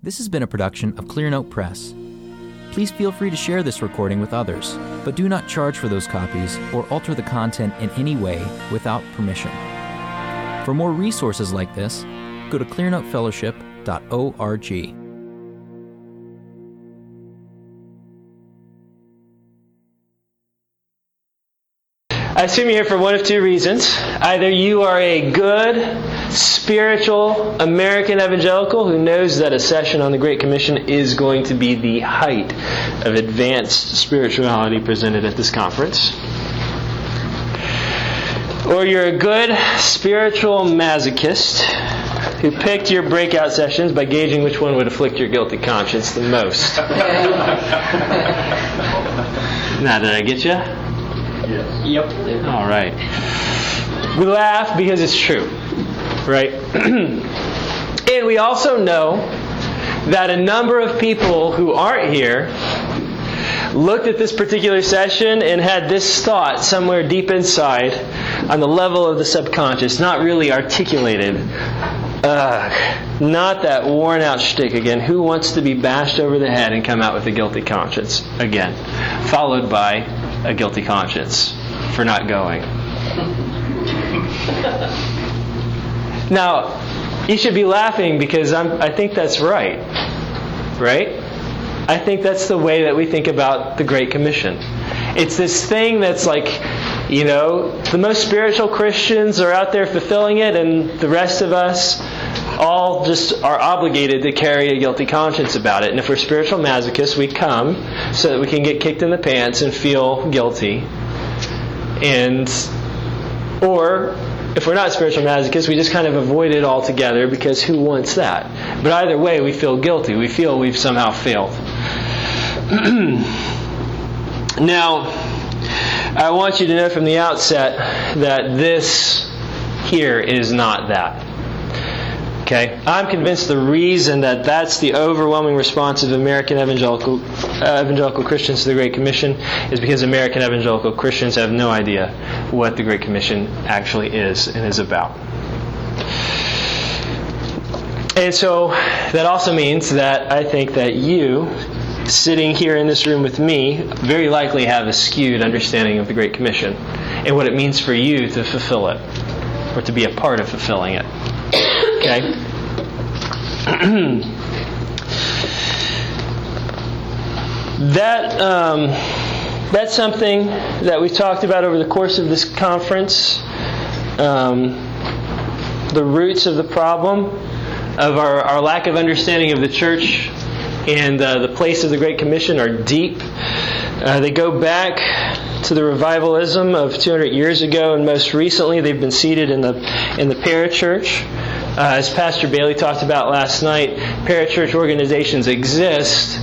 This has been a production of Clearnote Press. Please feel free to share this recording with others, but do not charge for those copies or alter the content in any way without permission. For more resources like this, go to clearnotefellowship.org. I assume you're here for one of two reasons. Either you are a good, spiritual American evangelical who knows that a session on the Great Commission is going to be the height of advanced spirituality presented at this conference. Or you're a good spiritual masochist who picked your breakout sessions by gauging which one would afflict your guilty conscience the most. now, did I get you? Yes. Yep. All right. We laugh because it's true, right? and we also know that a number of people who aren't here looked at this particular session and had this thought somewhere deep inside on the level of the subconscious, not really articulated. Ugh, not that worn out shtick again. Who wants to be bashed over the head and come out with a guilty conscience again? Followed by a guilty conscience for not going. Now, you should be laughing because I'm, I think that's right. Right? I think that's the way that we think about the Great Commission. It's this thing that's like, you know, the most spiritual Christians are out there fulfilling it, and the rest of us all just are obligated to carry a guilty conscience about it. And if we're spiritual masochists, we come so that we can get kicked in the pants and feel guilty. And, or if we're not spiritual masochists, we just kind of avoid it altogether because who wants that? But either way, we feel guilty. We feel we've somehow failed. now, I want you to know from the outset that this here is not that. Okay? I'm convinced the reason that that's the overwhelming response of American evangelical, uh, evangelical Christians to the Great Commission is because American evangelical Christians have no idea what the Great Commission actually is and is about. And so that also means that I think that you, sitting here in this room with me, very likely have a skewed understanding of the Great Commission and what it means for you to fulfill it or to be a part of fulfilling it. Okay? that um, that's something that we've talked about over the course of this conference. Um, the roots of the problem of our, our lack of understanding of the church and uh, the place of the Great Commission are deep. Uh, they go back to the revivalism of 200 years ago, and most recently they've been seated in the in the parachurch. Uh, as Pastor Bayly talked about last night, parachurch organizations exist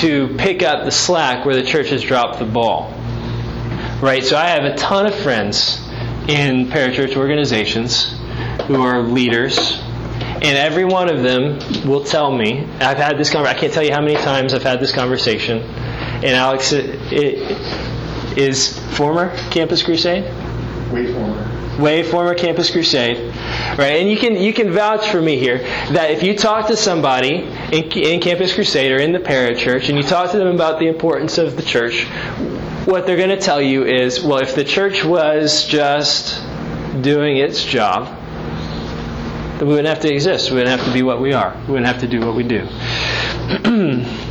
to pick up the slack where the church has dropped the ball. Right? So I have a ton of friends in parachurch organizations who are leaders, and every one of them will tell me, I've had this conversation, I can't tell you how many times I've had this conversation, and Alex is former Campus Crusade? Way former. Way former Campus Crusade, right? And you can you can vouch for me here that if you talk to somebody in, in Campus Crusade or in the parachurch and you talk to them about the importance of the church, what they're going to tell you is, well, if the church was just doing its job, then we wouldn't have to exist. We wouldn't have to be what we are. We wouldn't have to do what we do.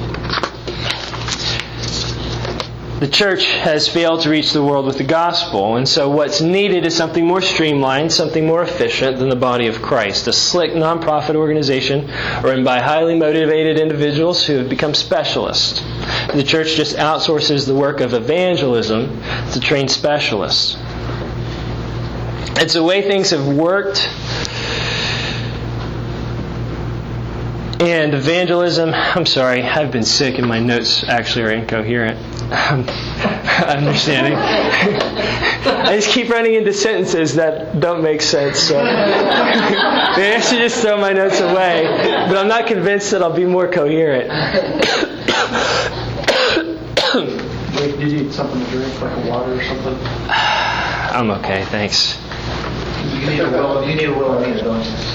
the church has failed to reach the world with the gospel, and so what's needed is something more streamlined, something more efficient than the body of Christ. A slick nonprofit organization run by highly motivated individuals who have become specialists. The church just outsources the work of evangelism to trained specialists. It's the way things have worked. And evangelism, I'm sorry, I've been sick and my notes actually are incoherent. I'm um, understanding. I just keep running into sentences that don't make sense. So maybe I should just throw my notes away. But I'm not convinced that I'll be more coherent. Wait, did you need something to drink, like a water or something? I'm okay, thanks. You need a will. You need a will and don't you?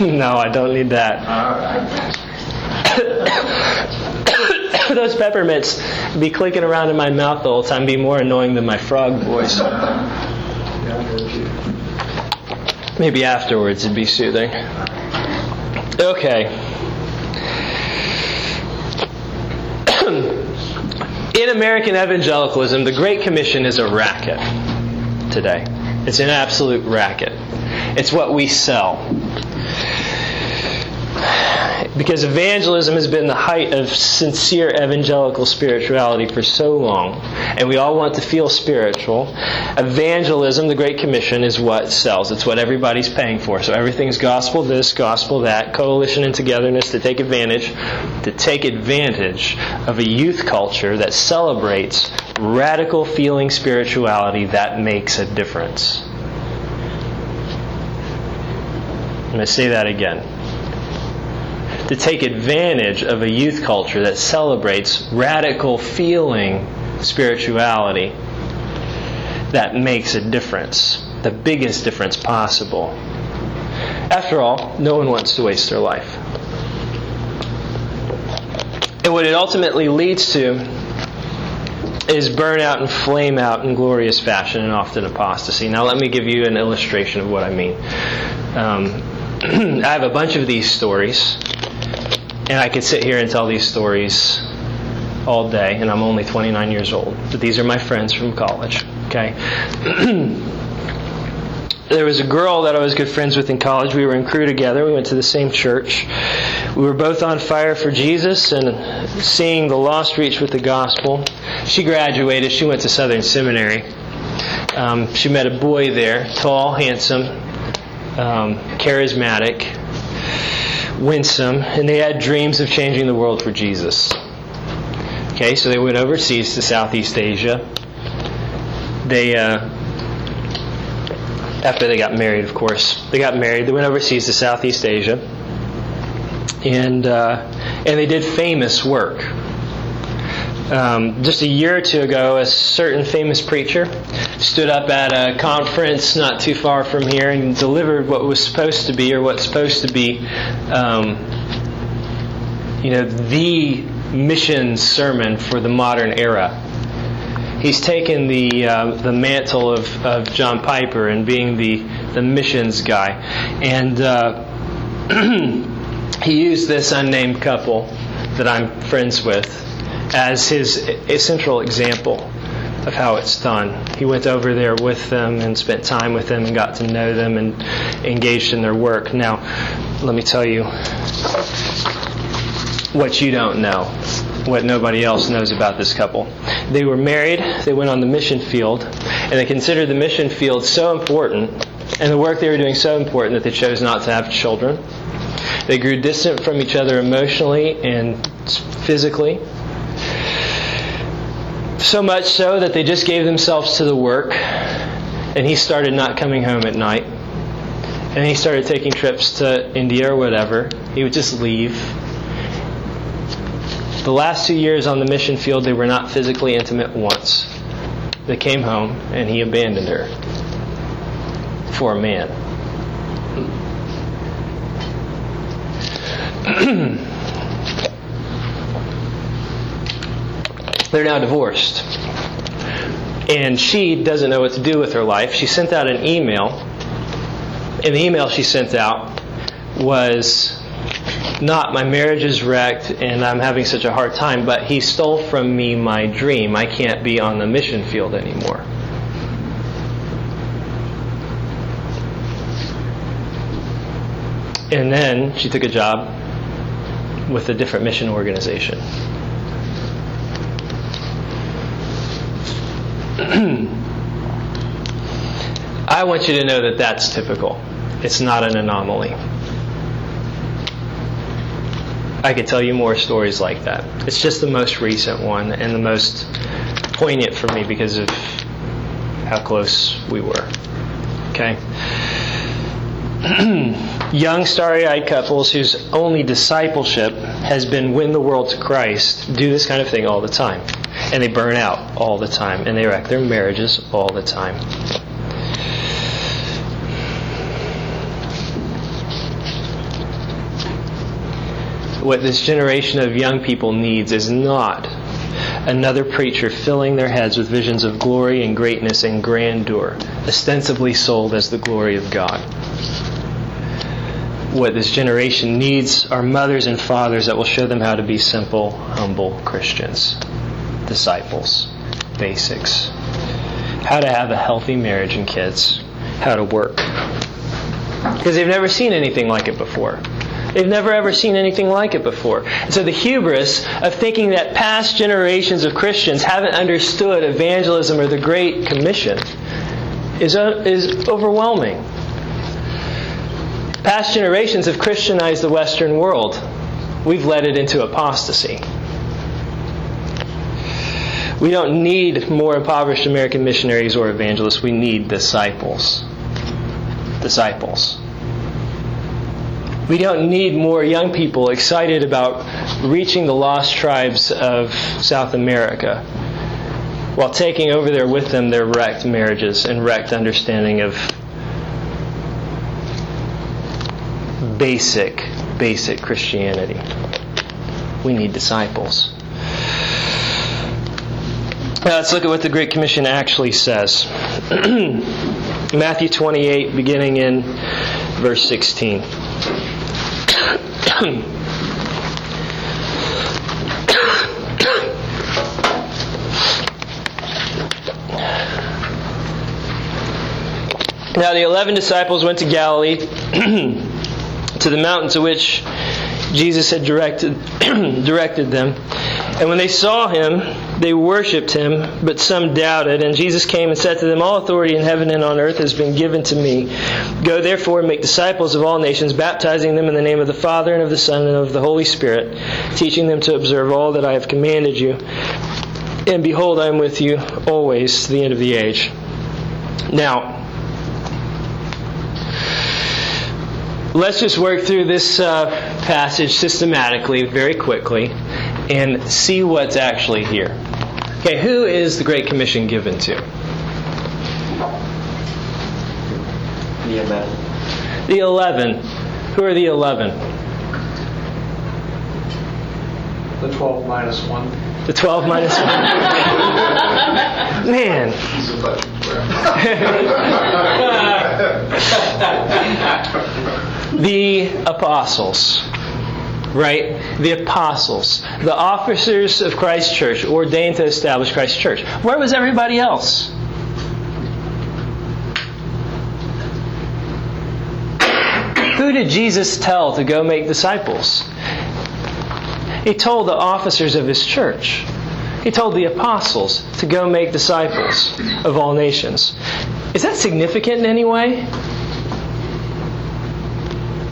no, I don't need that. Those peppermints be clicking around in my mouth the whole time, be more annoying than my frog voice. Maybe afterwards it'd be soothing. Okay. In American evangelicalism, the Great Commission is a racket today. It's an absolute racket. It's what we sell. Because evangelism has been the height of sincere evangelical spirituality for so long, and we all want to feel spiritual. Evangelism, the Great Commission, is what sells. It's what everybody's paying for. So everything's gospel this, gospel that, coalition and togetherness to take advantage, to take advantage of a youth culture that celebrates radical feeling spirituality that makes a difference. I'm going to say that again to take advantage of a youth culture that celebrates radical feeling spirituality that makes a difference, the biggest difference possible. After all, no one wants to waste their life. And what it ultimately leads to is burnout and flame out in glorious fashion and often apostasy. Now, let me give you an illustration of what I mean. Um, I have a bunch of these stories and I could sit here and tell these stories all day, and I'm only 29 years old. But these are my friends from college. Okay. there was a girl that I was good friends with in college. We were in Cru together. We went to the same church. We were both on fire for Jesus and seeing the lost reach with the gospel. She graduated. She went to Southern Seminary. Um, she met a boy there, tall, handsome, um, charismatic winsome, and they had dreams of changing the world for Jesus. Okay, so they went overseas to Southeast Asia. They, uh, after they got married, of course, they got married. They went overseas to Southeast Asia, and uh, and they did famous work. Um, just a year or two ago, a certain famous preacher stood up at a conference not too far from here and delivered what was supposed to be, or what's supposed to be, um, you know, the mission sermon for the modern era. He's taken the uh, the mantle of, of John Piper and being the the missions guy, and uh, he used this unnamed couple that I'm friends with as his central example of how it's done. He went over there with them and spent time with them and got to know them and engaged in their work. Now, let me tell you what you don't know, what nobody else knows about this couple. They were married, they went on the mission field, and they considered the mission field so important and the work they were doing so important that they chose not to have children. They grew distant from each other emotionally and physically. So much so that they just gave themselves to the work, and he started not coming home at night. And he started taking trips to India or whatever. He would just leave. The last two years on the mission field, they were not physically intimate once. They came home, and he abandoned her for a man. They're now divorced. And she doesn't know what to do with her life. She sent out an email. And the email she sent out was not my marriage is wrecked and I'm having such a hard time, but he stole from me my dream. I can't be on the mission field anymore. And then she took a job with a different mission organization. I want you to know that that's typical. It's not an anomaly. I could tell you more stories like that. It's just the most recent one and the most poignant for me because of how close we were. Okay? Young, starry eyed couples whose only discipleship has been win the world to Christ do this kind of thing all the time. And they burn out all the time. And they wreck their marriages all the time. What this generation of young people needs is not another preacher filling their heads with visions of glory and greatness and grandeur, ostensibly sold as the glory of God. What this generation needs are mothers and fathers that will show them how to be simple, humble Christians, disciples, basics, how to have a healthy marriage and kids, how to work. Because they've never seen anything like it before. They've never ever seen anything like it before. And so the hubris of thinking that past generations of Christians haven't understood evangelism or the Great Commission is, uh, is overwhelming. Past generations have Christianized the Western world. We've led it into apostasy. We don't need more impoverished American missionaries or evangelists. We need disciples. Disciples. We don't need more young people excited about reaching the lost tribes of South America while taking over there with them their wrecked marriages and wrecked understanding of basic, basic Christianity. We need disciples. Now let's look at what the Great Commission actually says. Matthew 28, beginning in verse 16. Now the eleven disciples went to Galilee, to the mountain to which Jesus had directed, directed them. And when they saw him, they worshipped him, but some doubted. And Jesus came and said to them, All authority in heaven and on earth has been given to me. Go therefore and make disciples of all nations, baptizing them in the name of the Father and of the Son and of the Holy Spirit, teaching them to observe all that I have commanded you. And behold, I am with you always to the end of the age. Now, let's just work through this uh, passage systematically, very quickly, and see what's actually here. Okay, who is the Great Commission given to? The 11. The eleven. Who are the eleven? The 12 minus 1. The twelve minus one. Man. the apostles. Right? The apostles. The officers of Christ's church ordained to establish Christ's church. Where was everybody else? Who did Jesus tell to go make disciples? He told the officers of his church. He told the apostles to go make disciples of all nations. Is that significant in any way?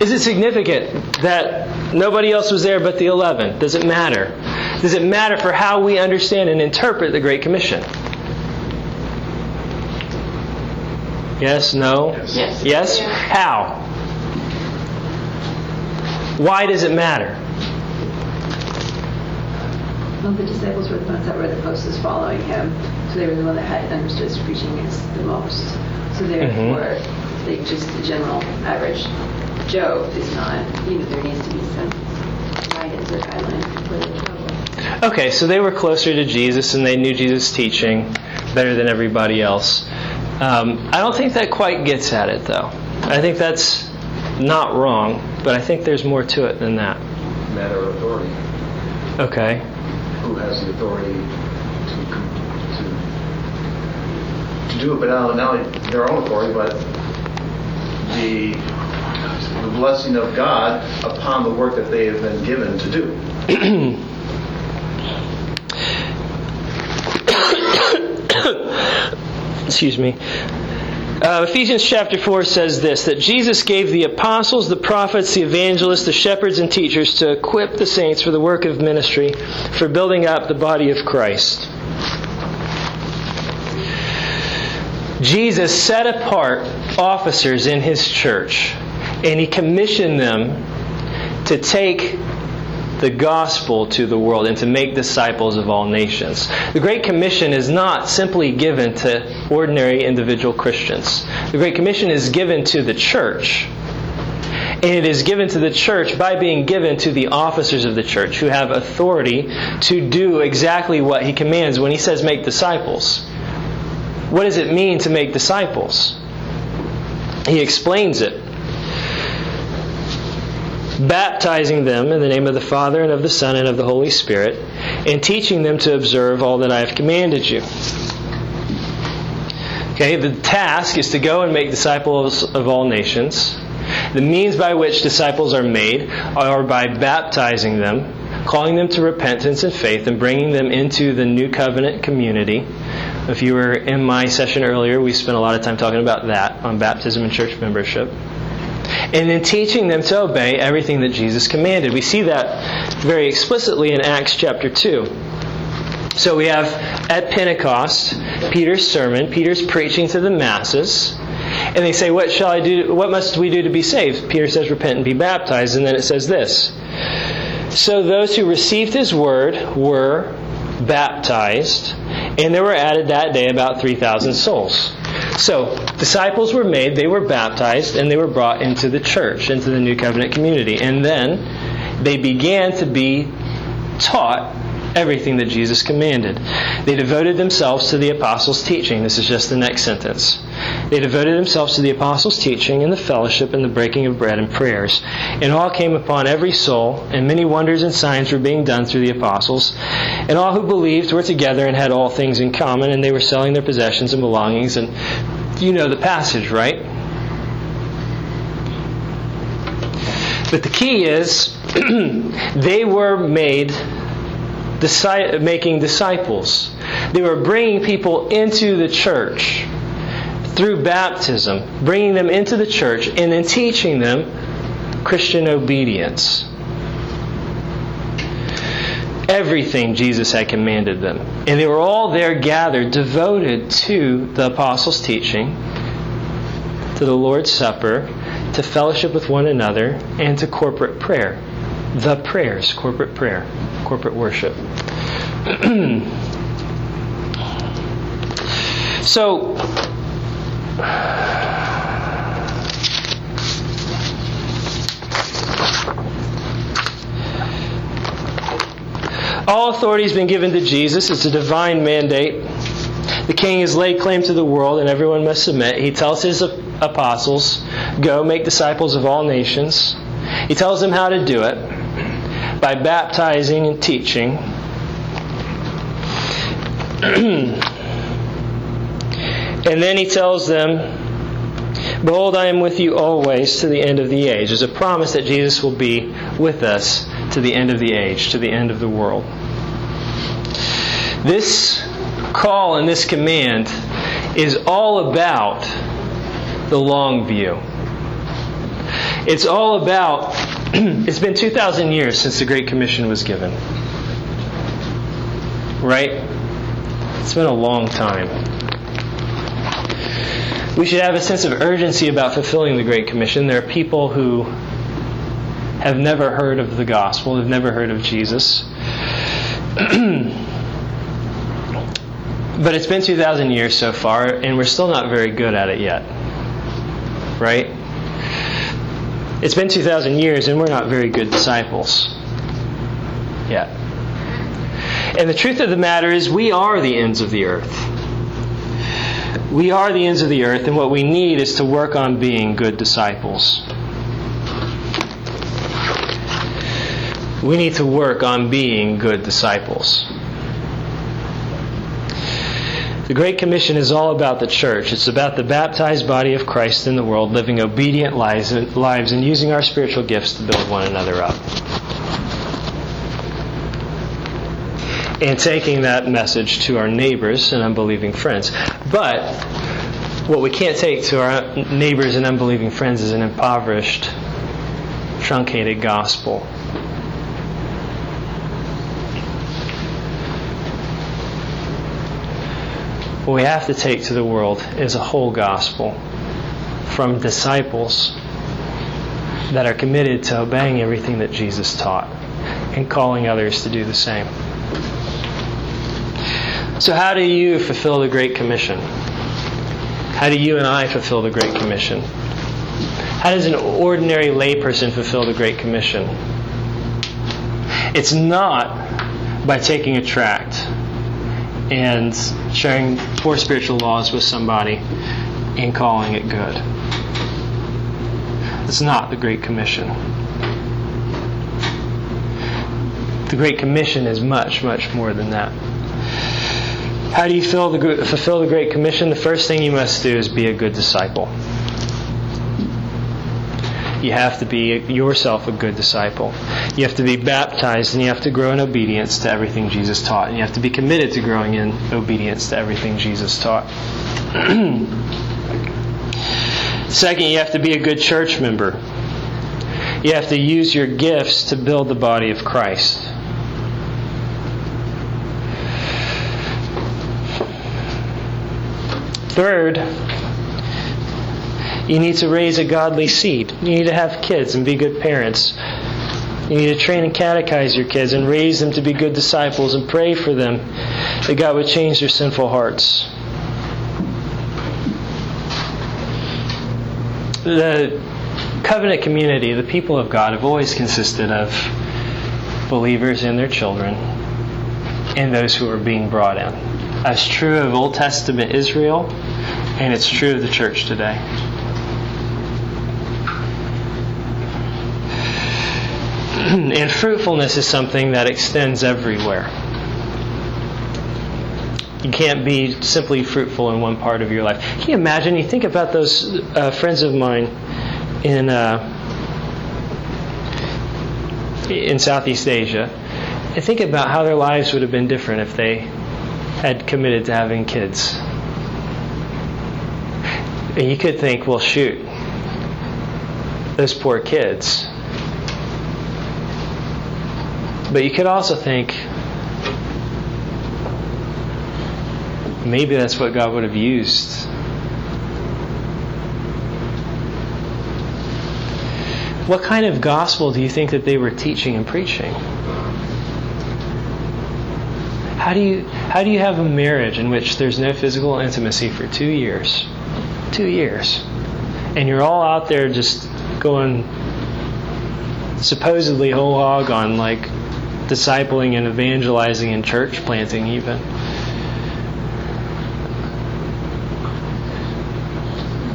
Is it significant that nobody else was there but the 11? Does it matter? Does it matter for how we understand and interpret the Great Commission? Yes, no? Yes. Yes? How? Why does it matter? Well, the disciples were the ones that were the closest following him, so they were the one that had understood his preaching the most. So therefore, mm-hmm. they just the general average Joe is not. You know, there needs to be some guidance or guidelines for the trouble. Okay, so they were closer to Jesus and they knew Jesus' teaching better than everybody else. Um, I don't think that quite gets at it, though. I think that's not wrong, but I think there's more to it than that. matter of authority. Okay. Who has the authority to to, to do it, but not, not only their own authority, but the the blessing of God upon the work that they have been given to do. Excuse me. Uh, Ephesians chapter 4 says this that Jesus gave the apostles, the prophets, the evangelists, the shepherds, and teachers to equip the saints for the work of ministry, for building up the body of Christ. Jesus set apart officers in his church, and he commissioned them to take the gospel to the world and to make disciples of all nations. The Great Commission is not simply given to ordinary individual Christians. The Great Commission is given to the church. And it is given to the church by being given to the officers of the church who have authority to do exactly what he commands when he says make disciples. What does it mean to make disciples? He explains it. Baptizing them in the name of the Father and of the Son and of the Holy Spirit, and teaching them to observe all that I have commanded you. Okay, the task is to go and make disciples of all nations. The means by which disciples are made are by baptizing them, calling them to repentance and faith, and bringing them into the new covenant community. If you were in my session earlier, we spent a lot of time talking about that on baptism and church membership. And then teaching them to obey everything that Jesus commanded. We see that very explicitly in Acts chapter 2. So we have at Pentecost Peter's sermon. Peter's preaching to the masses. And they say, What shall I do? What must we do to be saved? Peter says, Repent and be baptized. And then it says this So those who received his word were baptized, and there were added that day about 3,000 souls. So, disciples were made, they were baptized, and they were brought into the church, into the new covenant community. And then they began to be taught everything that Jesus commanded. They devoted themselves to the apostles' teaching. This is just the next sentence. They devoted themselves to the apostles' teaching and the fellowship and the breaking of bread and prayers. And all came upon every soul, and many wonders and signs were being done through the apostles. And all who believed were together and had all things in common, and they were selling their possessions and belongings. And you know the passage, right? But the key is they were made making disciples. They were bringing people into the church through baptism, bringing them into the church, and then teaching them Christian obedience. Everything Jesus had commanded them. And they were all there gathered, devoted to the apostles' teaching, to the Lord's Supper, to fellowship with one another, and to corporate prayer. The prayers, corporate prayer, corporate worship. so, all authority has been given to Jesus. It's a divine mandate. The king has laid claim to the world, and everyone must submit. He tells his apostles, Go make disciples of all nations. He tells them how to do it by baptizing and teaching. and then he tells them, Behold, I am with you always to the end of the age. There's a promise that Jesus will be with us to the end of the age, to the end of the world. This call and this command is all about the long view. It's all about, it's been 2,000 years since the Great Commission was given. Right? It's been a long time. We should have a sense of urgency about fulfilling the Great Commission. There are people who have never heard of the gospel, have never heard of Jesus. but it's been 2,000 years so far, and we're still not very good at it yet. Right? It's been 2,000 years, and we're not very good disciples yet. And the truth of the matter is, we are the ends of the earth. We are the ends of the earth, and what we need is to work on being good disciples. We need to work on being good disciples. The Great Commission is all about the church. It's about the baptized body of Christ in the world living obedient lives, lives and using our spiritual gifts to build one another up. and taking that message to our neighbors and unbelieving friends. But what we can't take to our neighbors and unbelieving friends is an impoverished, truncated gospel. What we have to take to the world is a whole gospel from disciples that are committed to obeying everything that Jesus taught and calling others to do the same. So, how do you fulfill the Great Commission? How do you and I fulfill the Great Commission? How does an ordinary layperson fulfill the Great Commission? It's not by taking a tract and sharing four spiritual laws with somebody and calling it good. It's not the Great Commission. The Great Commission is much, much more than that. How do you the, fulfill the Great Commission? The first thing you must do is be a good disciple. You have to be yourself a good disciple. You have to be baptized and you have to grow in obedience to everything Jesus taught. And you have to be committed to growing in obedience to everything Jesus taught. Second, you have to be a good church member. You have to use your gifts to build the body of Christ. Third, you need to raise a godly seed. You need to have kids and be good parents. You need to train and catechize your kids and raise them to be good disciples and pray for them that God would change their sinful hearts. The covenant community, the people of God, have always consisted of believers and their children and those who are being brought in. That's true of Old Testament Israel, and it's true of the church today. and fruitfulness is something that extends everywhere. You can't be simply fruitful in one part of your life. Can you imagine? You think about those uh, friends of mine in uh, in Southeast Asia, and think about how their lives would have been different if they had committed to having kids. And you could think, well, shoot, those poor kids. But you could also think, maybe that's what God would have used. What kind of gospel do you think that they were teaching and preaching? How do you how do you have a marriage in which there's no physical intimacy for two years? Two years. And you're all out there just going supposedly whole hog on like discipling and evangelizing and church planting even.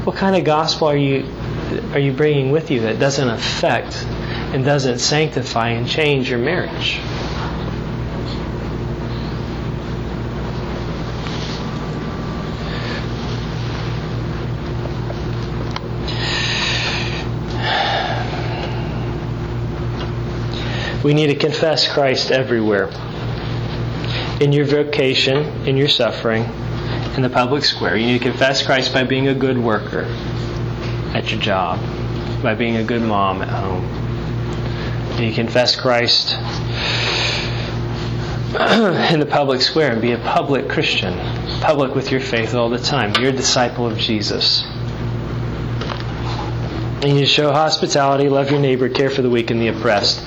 What kind of gospel are you are you bringing with you that doesn't affect and doesn't sanctify and change your marriage? We need to confess Christ everywhere. In your vocation, in your suffering, in the public square. You need to confess Christ by being a good worker at your job, by being a good mom at home. You confess Christ in the public square and be a public Christian, public with your faith all the time. You're a disciple of Jesus. And you show hospitality, love your neighbor, care for the weak and the oppressed.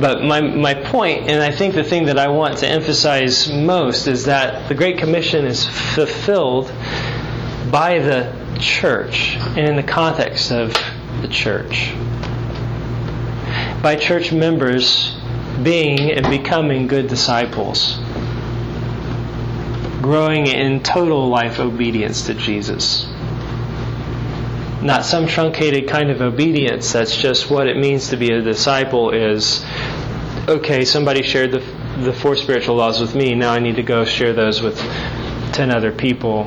But my, my point, and I think the thing that I want to emphasize most, is that the Great Commission is fulfilled by the church and in the context of the church. By church members being and becoming good disciples, growing in total life obedience to Jesus not some truncated kind of obedience. That's just what it means to be a disciple is okay somebody shared the, the four spiritual laws with me. Now i need to go share those with 10 other people.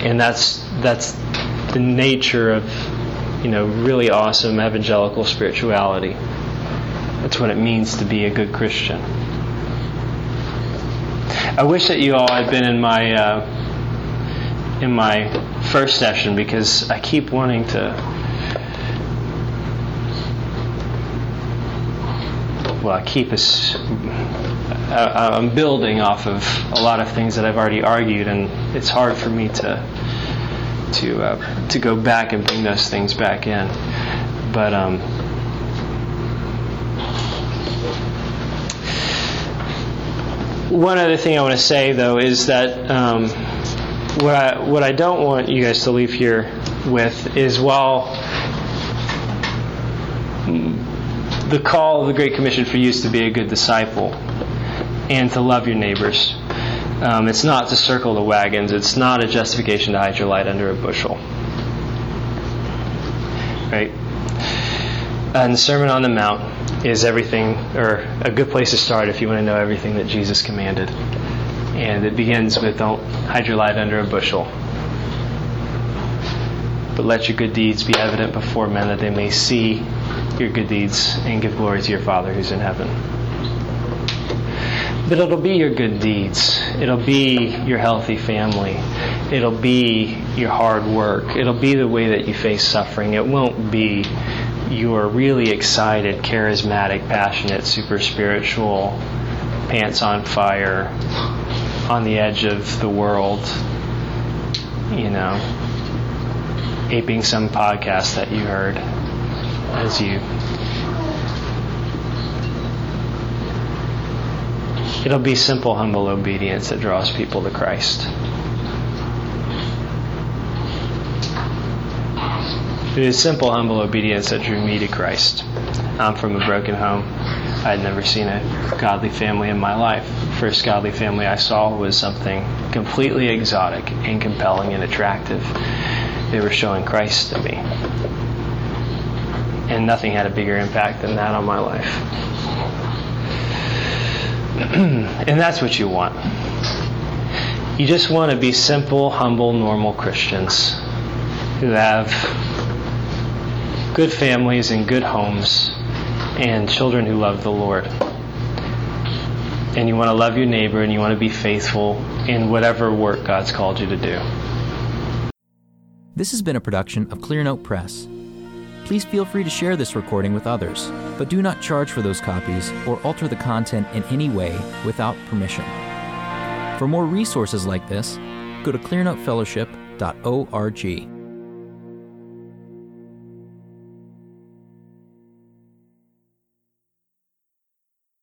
And that's that's the nature of you know really awesome evangelical spirituality. That's what it means to be a good christian. I wish that you all had been in my uh, in my first session because I keep wanting to. Well, I keep us. I'm building off of a lot of things that I've already argued, and it's hard for me to to uh, to go back and bring those things back in. But um, one other thing I want to say, though, is that. Um, what I what I don't want you guys to leave here with is while the call of the Great Commission for you is to be a good disciple and to love your neighbors. Um, it's not to circle the wagons. It's not a justification to hide your light under a bushel. Right? And the Sermon on the Mount is everything, or a good place to start if you want to know everything that Jesus commanded. And it begins with don't hide your light under a bushel. But let your good deeds be evident before men that they may see your good deeds and give glory to your Father who's in heaven. But it'll be your good deeds. It'll be your healthy family. It'll be your hard work. It'll be the way that you face suffering. It won't be your really excited, charismatic, passionate, super spiritual, pants on fire, on the edge of the world, you know, aping some podcast that you heard as you It'll be simple, humble obedience that draws people to Christ. It is simple, humble obedience that drew me to Christ. I'm from a broken home. I had never seen a godly family in my life. First godly family I saw was something completely exotic and compelling and attractive. They were showing Christ to me. And nothing had a bigger impact than that on my life. and that's what you want. You just want to be simple, humble, normal Christians who have good families and good homes and children who love the Lord. And you want to love your neighbor and you want to be faithful in whatever work God's called you to do. This has been a production of Clearnote Press. Please feel free to share this recording with others, but do not charge for those copies or alter the content in any way without permission. For more resources like this, go to clearnotefellowship.org.